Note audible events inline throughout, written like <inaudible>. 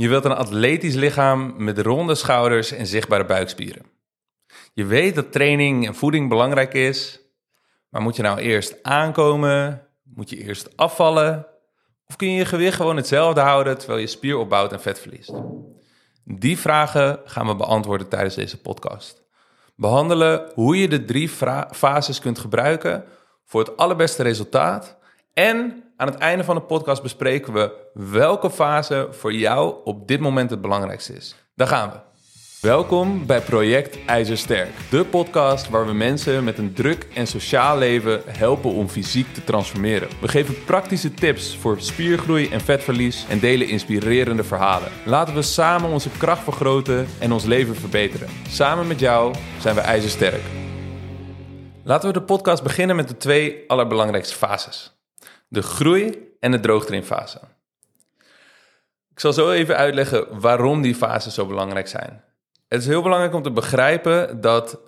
Je wilt een atletisch lichaam met ronde schouders en zichtbare buikspieren. Je weet dat training en voeding belangrijk is, maar moet je nou eerst aankomen? Moet je eerst afvallen? Of kun je je gewicht gewoon hetzelfde houden terwijl je spier opbouwt en vet verliest? Die vragen gaan we beantwoorden tijdens deze podcast. Behandelen hoe je de drie fases kunt gebruiken voor het allerbeste resultaat en aan het einde van de podcast bespreken we welke fase voor jou op dit moment het belangrijkste is. Daar gaan we. Welkom bij Project IJzersterk, de podcast waar we mensen met een druk en sociaal leven helpen om fysiek te transformeren. We geven praktische tips voor spiergroei en vetverlies en delen inspirerende verhalen. Laten we samen onze kracht vergroten en ons leven verbeteren. Samen met jou zijn we IJzersterk. Laten we de podcast beginnen met de twee allerbelangrijkste fases de groei en de droogtrainfase. Ik zal zo even uitleggen waarom die fases zo belangrijk zijn. Het is heel belangrijk om te begrijpen dat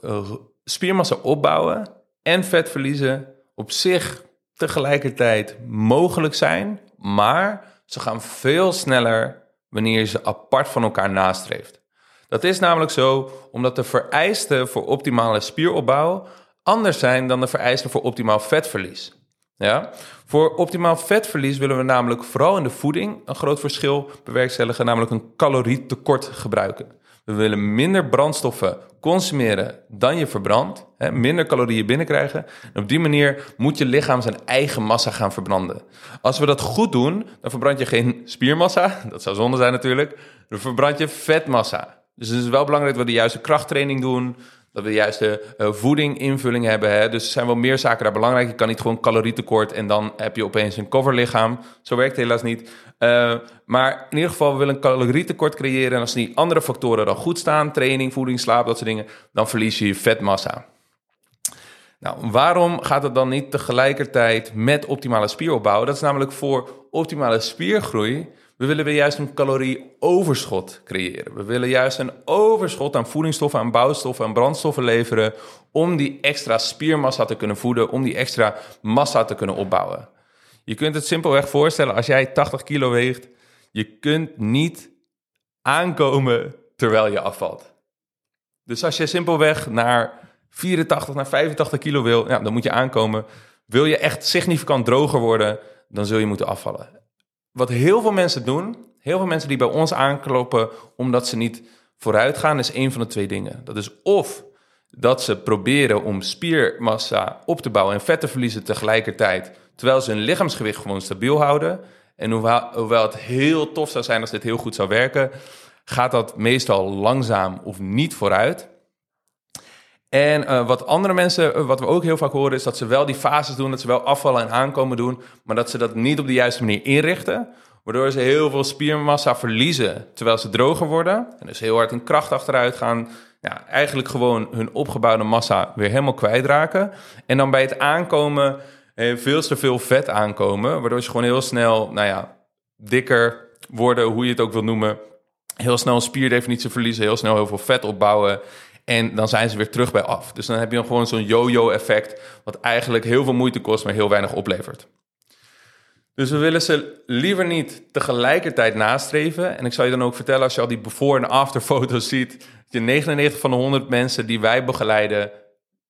spiermassa opbouwen en vet verliezen op zich tegelijkertijd mogelijk zijn, maar ze gaan veel sneller wanneer je ze apart van elkaar nastreeft. Dat is namelijk zo omdat de vereisten voor optimale spieropbouw anders zijn dan de vereisten voor optimaal vetverlies. Ja? Voor optimaal vetverlies willen we namelijk vooral in de voeding een groot verschil bewerkstelligen, namelijk een calorietekort gebruiken. We willen minder brandstoffen consumeren dan je verbrandt, minder calorieën binnenkrijgen. En op die manier moet je lichaam zijn eigen massa gaan verbranden. Als we dat goed doen, dan verbrand je geen spiermassa, <laughs> dat zou zonde zijn natuurlijk, dan verbrand je vetmassa. Dus het is wel belangrijk dat we de juiste krachttraining doen, dat we de juiste uh, voeding, invulling hebben. Hè? Dus er zijn wel meer zaken daar belangrijk. Je kan niet gewoon calorietekort en dan heb je opeens een coverlichaam. Zo werkt het helaas niet. Uh, maar in ieder geval, we willen een calorietekort creëren. En als die andere factoren dan goed staan, training, voeding, slaap, dat soort dingen, dan verlies je je vetmassa. Nou, waarom gaat het dan niet tegelijkertijd met optimale spieropbouw? Dat is namelijk voor optimale spiergroei we willen weer juist een calorieoverschot creëren. We willen juist een overschot aan voedingsstoffen, aan bouwstoffen, aan brandstoffen leveren om die extra spiermassa te kunnen voeden, om die extra massa te kunnen opbouwen. Je kunt het simpelweg voorstellen als jij 80 kilo weegt, je kunt niet aankomen terwijl je afvalt. Dus als je simpelweg naar 84, naar 85 kilo wil, ja, dan moet je aankomen. Wil je echt significant droger worden, dan zul je moeten afvallen wat heel veel mensen doen, heel veel mensen die bij ons aankloppen omdat ze niet vooruit gaan, is één van de twee dingen. Dat is of dat ze proberen om spiermassa op te bouwen en vet te verliezen tegelijkertijd, terwijl ze hun lichaamsgewicht gewoon stabiel houden. En hoewel, hoewel het heel tof zou zijn als dit heel goed zou werken, gaat dat meestal langzaam of niet vooruit. En uh, wat andere mensen, uh, wat we ook heel vaak horen, is dat ze wel die fases doen, dat ze wel afvallen en aankomen doen, maar dat ze dat niet op de juiste manier inrichten. Waardoor ze heel veel spiermassa verliezen terwijl ze droger worden. En dus heel hard in kracht achteruit gaan. Ja, eigenlijk gewoon hun opgebouwde massa weer helemaal kwijtraken. En dan bij het aankomen eh, veel te veel vet aankomen. Waardoor ze gewoon heel snel, nou ja, dikker worden, hoe je het ook wil noemen. Heel snel spierdefinitie verliezen, heel snel heel veel vet opbouwen. En dan zijn ze weer terug bij af. Dus dan heb je gewoon zo'n yo-yo effect, wat eigenlijk heel veel moeite kost, maar heel weinig oplevert. Dus we willen ze liever niet tegelijkertijd nastreven. En ik zal je dan ook vertellen, als je al die before- en after-foto's ziet, dat je 99 van de 100 mensen die wij begeleiden,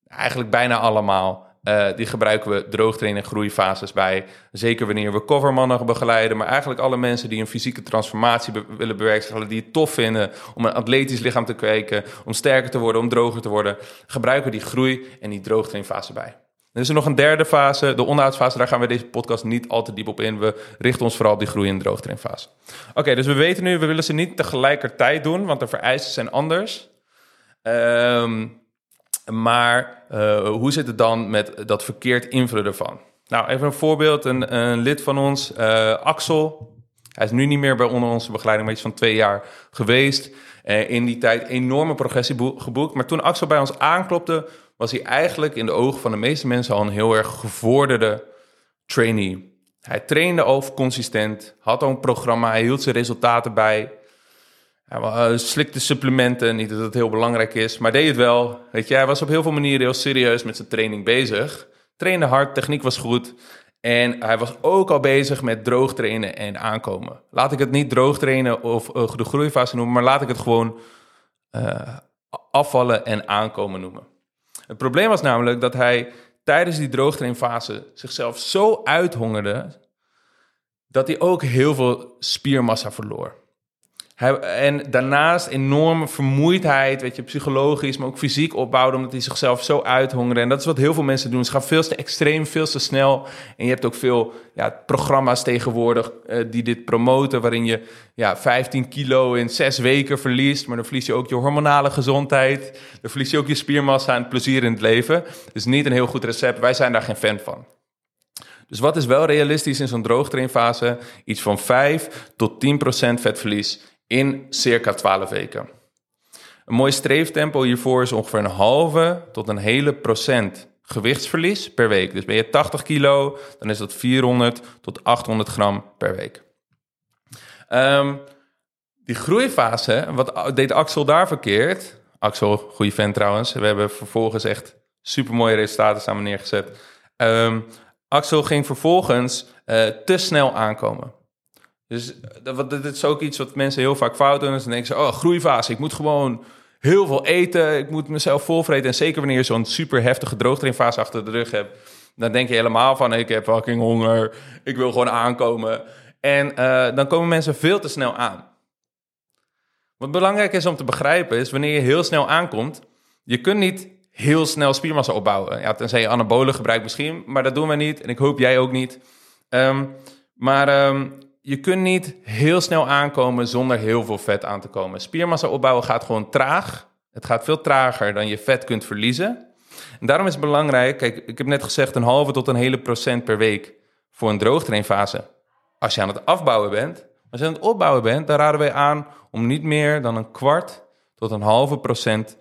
eigenlijk bijna allemaal, uh, die gebruiken we droogtraining groeifases bij. Zeker wanneer we covermannen begeleiden. Maar eigenlijk alle mensen die een fysieke transformatie willen bewerkstelligen. Die het tof vinden om een atletisch lichaam te kweken. Om sterker te worden, om droger te worden. Gebruiken die groei en die droogtrainfase bij. Er is er nog een derde fase, de onderhoudsfase. Daar gaan we deze podcast niet al te diep op in. We richten ons vooral op die groei- en droogtrainfase. Oké, dus we weten nu, we willen ze niet tegelijkertijd doen. Want de vereisten zijn anders. Um, maar uh, hoe zit het dan met dat verkeerd invullen ervan? Nou, even een voorbeeld. Een, een lid van ons, uh, Axel. Hij is nu niet meer bij onder onze begeleiding, maar iets van twee jaar geweest. Uh, in die tijd enorme progressie geboekt. Maar toen Axel bij ons aanklopte, was hij eigenlijk in de ogen van de meeste mensen al een heel erg gevorderde trainee. Hij trainde al consistent, had al een programma, hij hield zijn resultaten bij. Hij slikte supplementen, niet dat het heel belangrijk is, maar deed het wel. Weet je, hij was op heel veel manieren heel serieus met zijn training bezig. Trainde hard, techniek was goed. En hij was ook al bezig met droog trainen en aankomen. Laat ik het niet droog trainen of uh, de groeifase noemen, maar laat ik het gewoon uh, afvallen en aankomen noemen. Het probleem was namelijk dat hij tijdens die droogtrainfase zichzelf zo uithongerde dat hij ook heel veel spiermassa verloor. En daarnaast enorme vermoeidheid, weet je, psychologisch, maar ook fysiek opbouwde, omdat hij zichzelf zo uithongerde. En dat is wat heel veel mensen doen. Ze gaan veel te extreem, veel te snel. En je hebt ook veel ja, programma's tegenwoordig uh, die dit promoten, waarin je ja, 15 kilo in zes weken verliest. Maar dan verlies je ook je hormonale gezondheid. Dan verlies je ook je spiermassa en plezier in het leven. Dus niet een heel goed recept. Wij zijn daar geen fan van. Dus wat is wel realistisch in zo'n droogtrainfase? Iets van 5 tot 10% vetverlies in circa 12 weken. Een mooi streeftempo hiervoor is ongeveer een halve tot een hele procent gewichtsverlies per week. Dus ben je 80 kilo, dan is dat 400 tot 800 gram per week. Um, die groeifase, wat deed Axel daar verkeerd? Axel, goede fan trouwens. We hebben vervolgens echt super mooie resultaten samen neergezet. Um, Axel ging vervolgens uh, te snel aankomen. Dus dat, dat is ook iets wat mensen heel vaak fout doen. Dus dan denken ze, oh, groeifase, ik moet gewoon heel veel eten. Ik moet mezelf volvreten. En zeker wanneer je zo'n super heftige droogtrainfase achter de rug hebt... dan denk je helemaal van, ik heb fucking honger. Ik wil gewoon aankomen. En uh, dan komen mensen veel te snel aan. Wat belangrijk is om te begrijpen is, wanneer je heel snel aankomt... je kunt niet heel snel spiermassa opbouwen. Ja, tenzij je anabolen gebruikt misschien, maar dat doen we niet. En ik hoop jij ook niet. Um, maar um, je kunt niet heel snel aankomen zonder heel veel vet aan te komen. Spiermassa opbouwen gaat gewoon traag. Het gaat veel trager dan je vet kunt verliezen. En daarom is het belangrijk, kijk, ik heb net gezegd een halve tot een hele procent per week voor een droogtrainfase. Als je aan het afbouwen bent, als je aan het opbouwen bent, dan raden wij aan om niet meer dan een kwart tot een halve procent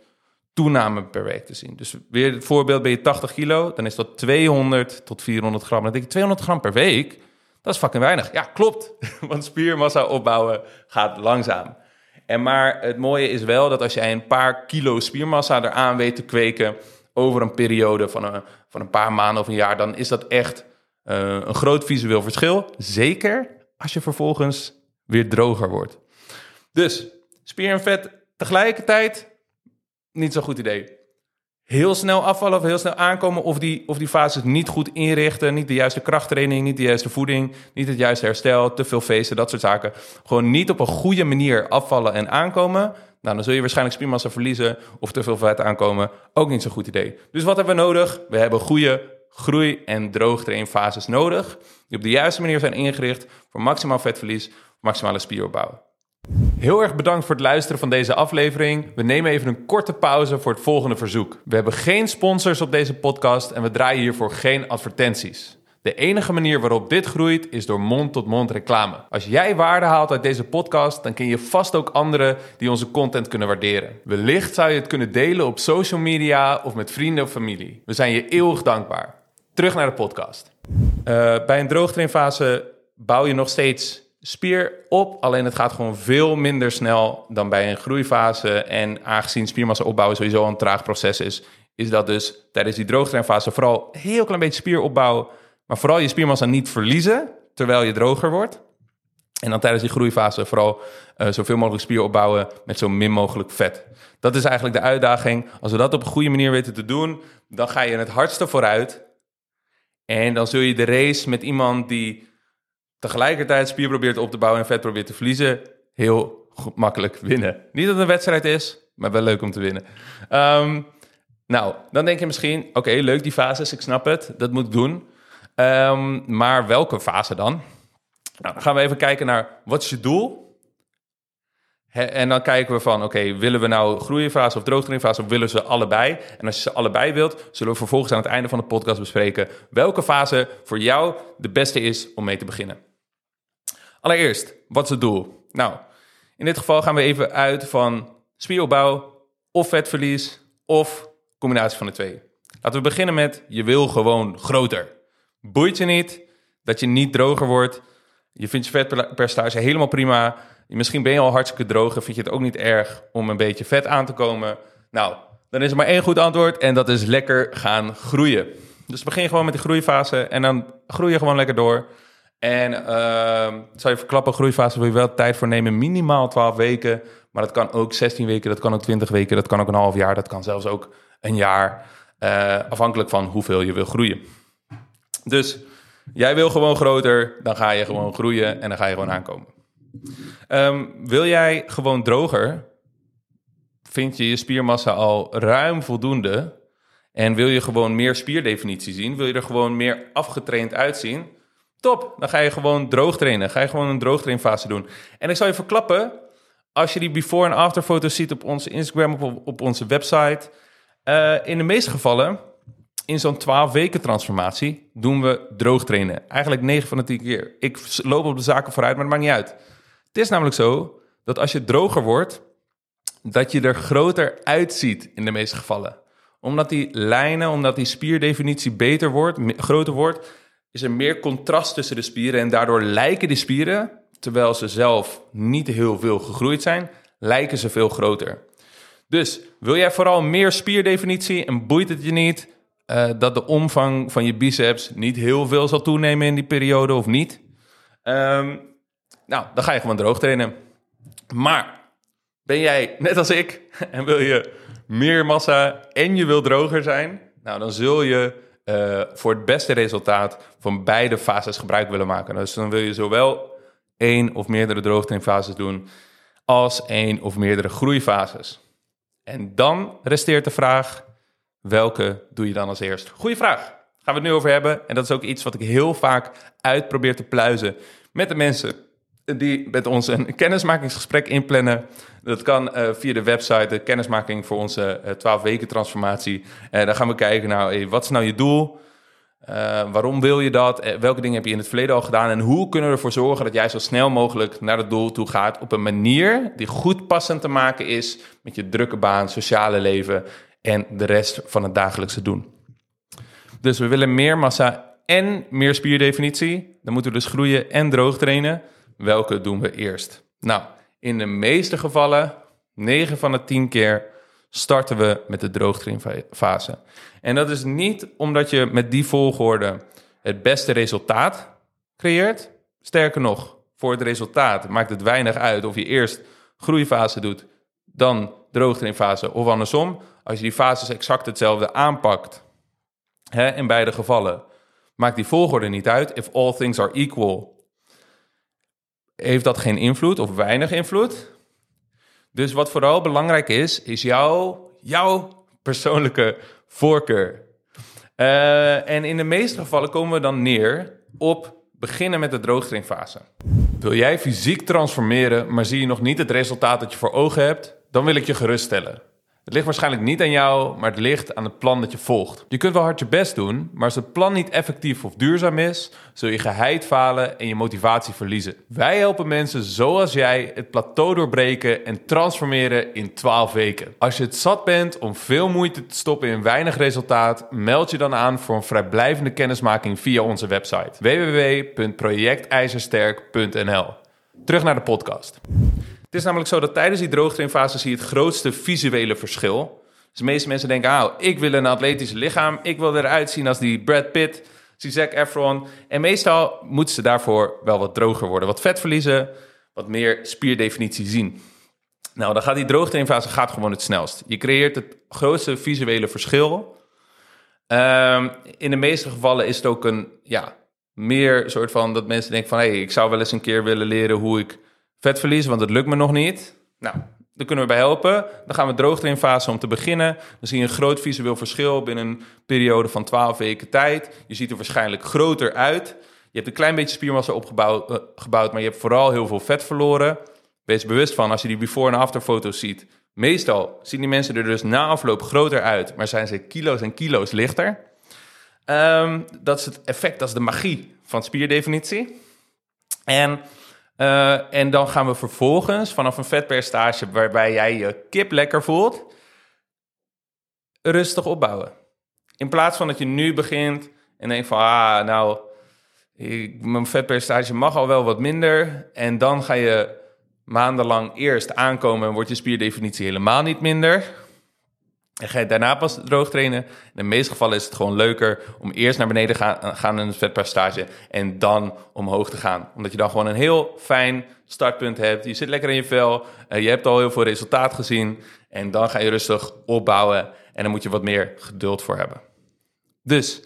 toename per week te zien. Dus weer het voorbeeld, ben je 80 kilo, dan is dat 200 tot 400 gram. Dan denk ik 200 gram per week, dat is fucking weinig. Ja, klopt. <laughs> Want spiermassa opbouwen gaat langzaam. En maar het mooie is wel dat als jij een paar kilo spiermassa eraan weet te kweken over een periode van een, van een paar maanden of een jaar, dan is dat echt uh, een groot visueel verschil. Zeker als je vervolgens weer droger wordt. Dus spier en vet tegelijkertijd, niet zo'n goed idee heel snel afvallen of heel snel aankomen, of die, of die fases niet goed inrichten, niet de juiste krachttraining, niet de juiste voeding, niet het juiste herstel, te veel feesten, dat soort zaken. Gewoon niet op een goede manier afvallen en aankomen. Nou, dan zul je waarschijnlijk spiermassa verliezen of te veel vet aankomen. Ook niet zo'n goed idee. Dus wat hebben we nodig? We hebben goede groei- en droogtrainfases nodig, die op de juiste manier zijn ingericht voor maximaal vetverlies, maximale spieropbouw. Heel erg bedankt voor het luisteren van deze aflevering. We nemen even een korte pauze voor het volgende verzoek. We hebben geen sponsors op deze podcast en we draaien hiervoor geen advertenties. De enige manier waarop dit groeit is door mond-tot-mond reclame. Als jij waarde haalt uit deze podcast, dan ken je vast ook anderen die onze content kunnen waarderen. Wellicht zou je het kunnen delen op social media of met vrienden of familie. We zijn je eeuwig dankbaar. Terug naar de podcast. Uh, bij een droogtrainfase bouw je nog steeds spier op. Alleen het gaat gewoon veel minder snel dan bij een groeifase. En aangezien spiermassa opbouwen sowieso een traag proces is, is dat dus tijdens die droogtrainfase vooral heel klein beetje spieropbouw. Maar vooral je spiermassa niet verliezen terwijl je droger wordt. En dan tijdens die groeifase vooral uh, zoveel mogelijk spier opbouwen met zo min mogelijk vet. Dat is eigenlijk de uitdaging. Als we dat op een goede manier weten te doen, dan ga je het hardste vooruit. En dan zul je de race met iemand die tegelijkertijd spier probeert op te bouwen en vet probeert te verliezen, heel makkelijk winnen. Niet dat het een wedstrijd is, maar wel leuk om te winnen. Um, nou, dan denk je misschien, oké, leuk die fases, ik snap het, dat moet ik doen. Um, maar welke fase dan? Nou, gaan we even kijken naar, wat is je doel? en dan kijken we van, oké, willen we nou groeifase of droogtrainfase of willen ze allebei? En als je ze allebei wilt, zullen we vervolgens aan het einde van de podcast bespreken welke fase voor jou de beste is om mee te beginnen. Allereerst, wat is het doel? Nou, in dit geval gaan we even uit van spieropbouw of vetverlies of combinatie van de twee. Laten we beginnen met je wil gewoon groter. Boeit je niet dat je niet droger wordt. Je vindt je vetpercentage helemaal prima. Misschien ben je al hartstikke droog en vind je het ook niet erg om een beetje vet aan te komen. Nou, dan is er maar één goed antwoord en dat is lekker gaan groeien. Dus begin gewoon met die groeifase en dan groei je gewoon lekker door. En uh, zal je verklappen, groeifase wil je wel tijd voor nemen, minimaal 12 weken. Maar dat kan ook 16 weken, dat kan ook 20 weken, dat kan ook een half jaar, dat kan zelfs ook een jaar. Uh, afhankelijk van hoeveel je wil groeien. Dus jij wil gewoon groter, dan ga je gewoon groeien en dan ga je gewoon aankomen. Um, wil jij gewoon droger, vind je je spiermassa al ruim voldoende en wil je gewoon meer spierdefinitie zien, wil je er gewoon meer afgetraind uitzien, top, dan ga je gewoon droog trainen. Ga je gewoon een droogtrainfase doen. En ik zal je verklappen, als je die before- en after foto's ziet op onze Instagram, op, op onze website, uh, in de meeste gevallen, in zo'n 12 weken transformatie, doen we droog trainen. Eigenlijk 9 van de 10 keer. Ik loop op de zaken vooruit, maar het maakt niet uit. Het is namelijk zo dat als je droger wordt, dat je er groter uitziet in de meeste gevallen. Omdat die lijnen, omdat die spierdefinitie beter wordt, groter wordt, is er meer contrast tussen de spieren en daardoor lijken die spieren, terwijl ze zelf niet heel veel gegroeid zijn, lijken ze veel groter. Dus wil jij vooral meer spierdefinitie en boeit het je niet uh, dat de omvang van je biceps niet heel veel zal toenemen in die periode of niet? Um, nou, dan ga je gewoon droog trainen. Maar ben jij net als ik <laughs> en wil je meer massa en je wil droger zijn? Nou, dan zul je uh, voor het beste resultaat van beide fases gebruik willen maken. Dus dan wil je zowel één of meerdere droogtrainfases doen als één of meerdere groeifases. En dan resteert de vraag, welke doe je dan als eerst? Goeie vraag. Gaan we het nu over hebben. En dat is ook iets wat ik heel vaak uit probeer te pluizen met de mensen die met ons een kennismakingsgesprek inplannen. Dat kan uh, via de website, de kennismaking voor onze uh, 12 weken transformatie. En uh, dan gaan we kijken, nou, wat is nou je doel? Waarom wil je dat? Eh, welke dingen heb je in het verleden al gedaan? En hoe kunnen we ervoor zorgen dat jij zo snel mogelijk naar het doel toe gaat op een manier die goed passend te maken is met je drukke baan, sociale leven en de rest van het dagelijkse doen. Dus we willen meer massa en meer spierdefinitie. Dan moeten we dus groeien en droog trainen. Welke doen we eerst? Nou, in de meeste gevallen, 9 van de 10 keer, starten we met de droogtrainfase. En dat is niet omdat je met die volgorde het beste resultaat creëert. Sterker nog, voor het resultaat maakt het weinig uit of je eerst groeifase doet, dan droogtrainfase of andersom. Als je die fases exact hetzelfde aanpakt, hè, in beide gevallen, maakt die volgorde niet uit. If all things are equal, heeft dat geen invloed of weinig invloed. Dus wat vooral belangrijk is, is jouw, jouw persoonlijke voorkeur. Uh, en in de meeste gevallen komen we dan neer op beginnen met de droogtrainfase. Wil jij fysiek transformeren, maar zie je nog niet het resultaat dat je voor ogen hebt? Dan wil ik je geruststellen. Het ligt waarschijnlijk niet aan jou, maar het ligt aan het plan dat je volgt. Je kunt wel hard je best doen, maar als het plan niet effectief of duurzaam is, zul je geheid falen en je motivatie verliezen. Wij helpen mensen zoals jij het plateau doorbreken en transformeren in 12 weken. Als je het zat bent om veel moeite te stoppen in weinig resultaat, meld je dan aan voor een vrijblijvende kennismaking via onze website www.projectijzersterk.nl. Terug naar de podcast. Het is namelijk zo dat tijdens die droogtrainfase zie je het grootste visuele verschil. Dus de meeste mensen denken, ah, ik wil een atletisch lichaam. Ik wil eruit zien als die Brad Pitt, die Zac Efron. En meestal moeten ze daarvoor wel wat droger worden. Wat vet verliezen, wat meer spierdefinitie zien. Nou, dan gaat die droogtrainfase gaat gewoon het snelst. Je creëert het grootste visuele verschil. Um, in de meeste gevallen is het ook een, ja, meer soort van dat mensen denken van... hé, hey, ik zou wel eens een keer willen leren hoe ik vet verliezen, want het lukt me nog niet. Nou, daar kunnen we bij helpen. Dan gaan we droogtrainfase om te beginnen. Dan zie je een groot visueel verschil binnen een periode van 12 weken tijd. Je ziet er waarschijnlijk groter uit. Je hebt een klein beetje spiermassa opgebouwd, uh, gebouwd, maar je hebt vooral heel veel vet verloren. Wees bewust van, als je die before en after foto's ziet, meestal zien die mensen er dus na afloop groter uit, maar zijn ze kilo's en kilo's lichter. Um, dat is het effect, dat is de magie van spierdefinitie. En uh, en dan gaan we vervolgens vanaf een vetpercentage waarbij jij je kip lekker voelt, rustig opbouwen. In plaats van dat je nu begint en denkt van, ah, nou, ik, mijn vetpercentage mag al wel wat minder. En dan ga je maandenlang eerst aankomen en wordt je spierdefinitie helemaal niet minder. En ga je daarna pas droog trainen. In de meeste gevallen is het gewoon leuker om eerst naar beneden gaan, gaan in het vetpercentage en dan omhoog te gaan. Omdat je dan gewoon een heel fijn startpunt hebt. Je zit lekker in je vel. Uh, je hebt al heel veel resultaat gezien. En dan ga je rustig opbouwen. En dan moet je wat meer geduld voor hebben. Dus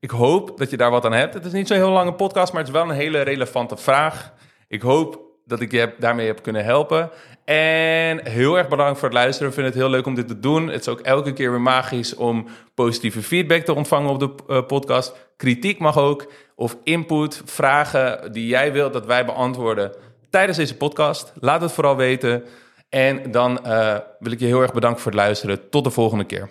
ik hoop dat je daar wat aan hebt. Het is niet zo'n heel lange podcast, maar het is wel een hele relevante vraag. Ik hoop dat ik je daarmee heb kunnen helpen. En heel erg bedankt voor het luisteren. We vinden het heel leuk om dit te doen. Het is ook elke keer weer magisch om positieve feedback te ontvangen op de uh, podcast. Kritiek mag ook. Of input, vragen die jij wilt dat wij beantwoorden tijdens deze podcast. Laat het vooral weten. En dan uh, wil ik je heel erg bedanken voor het luisteren. Tot de volgende keer.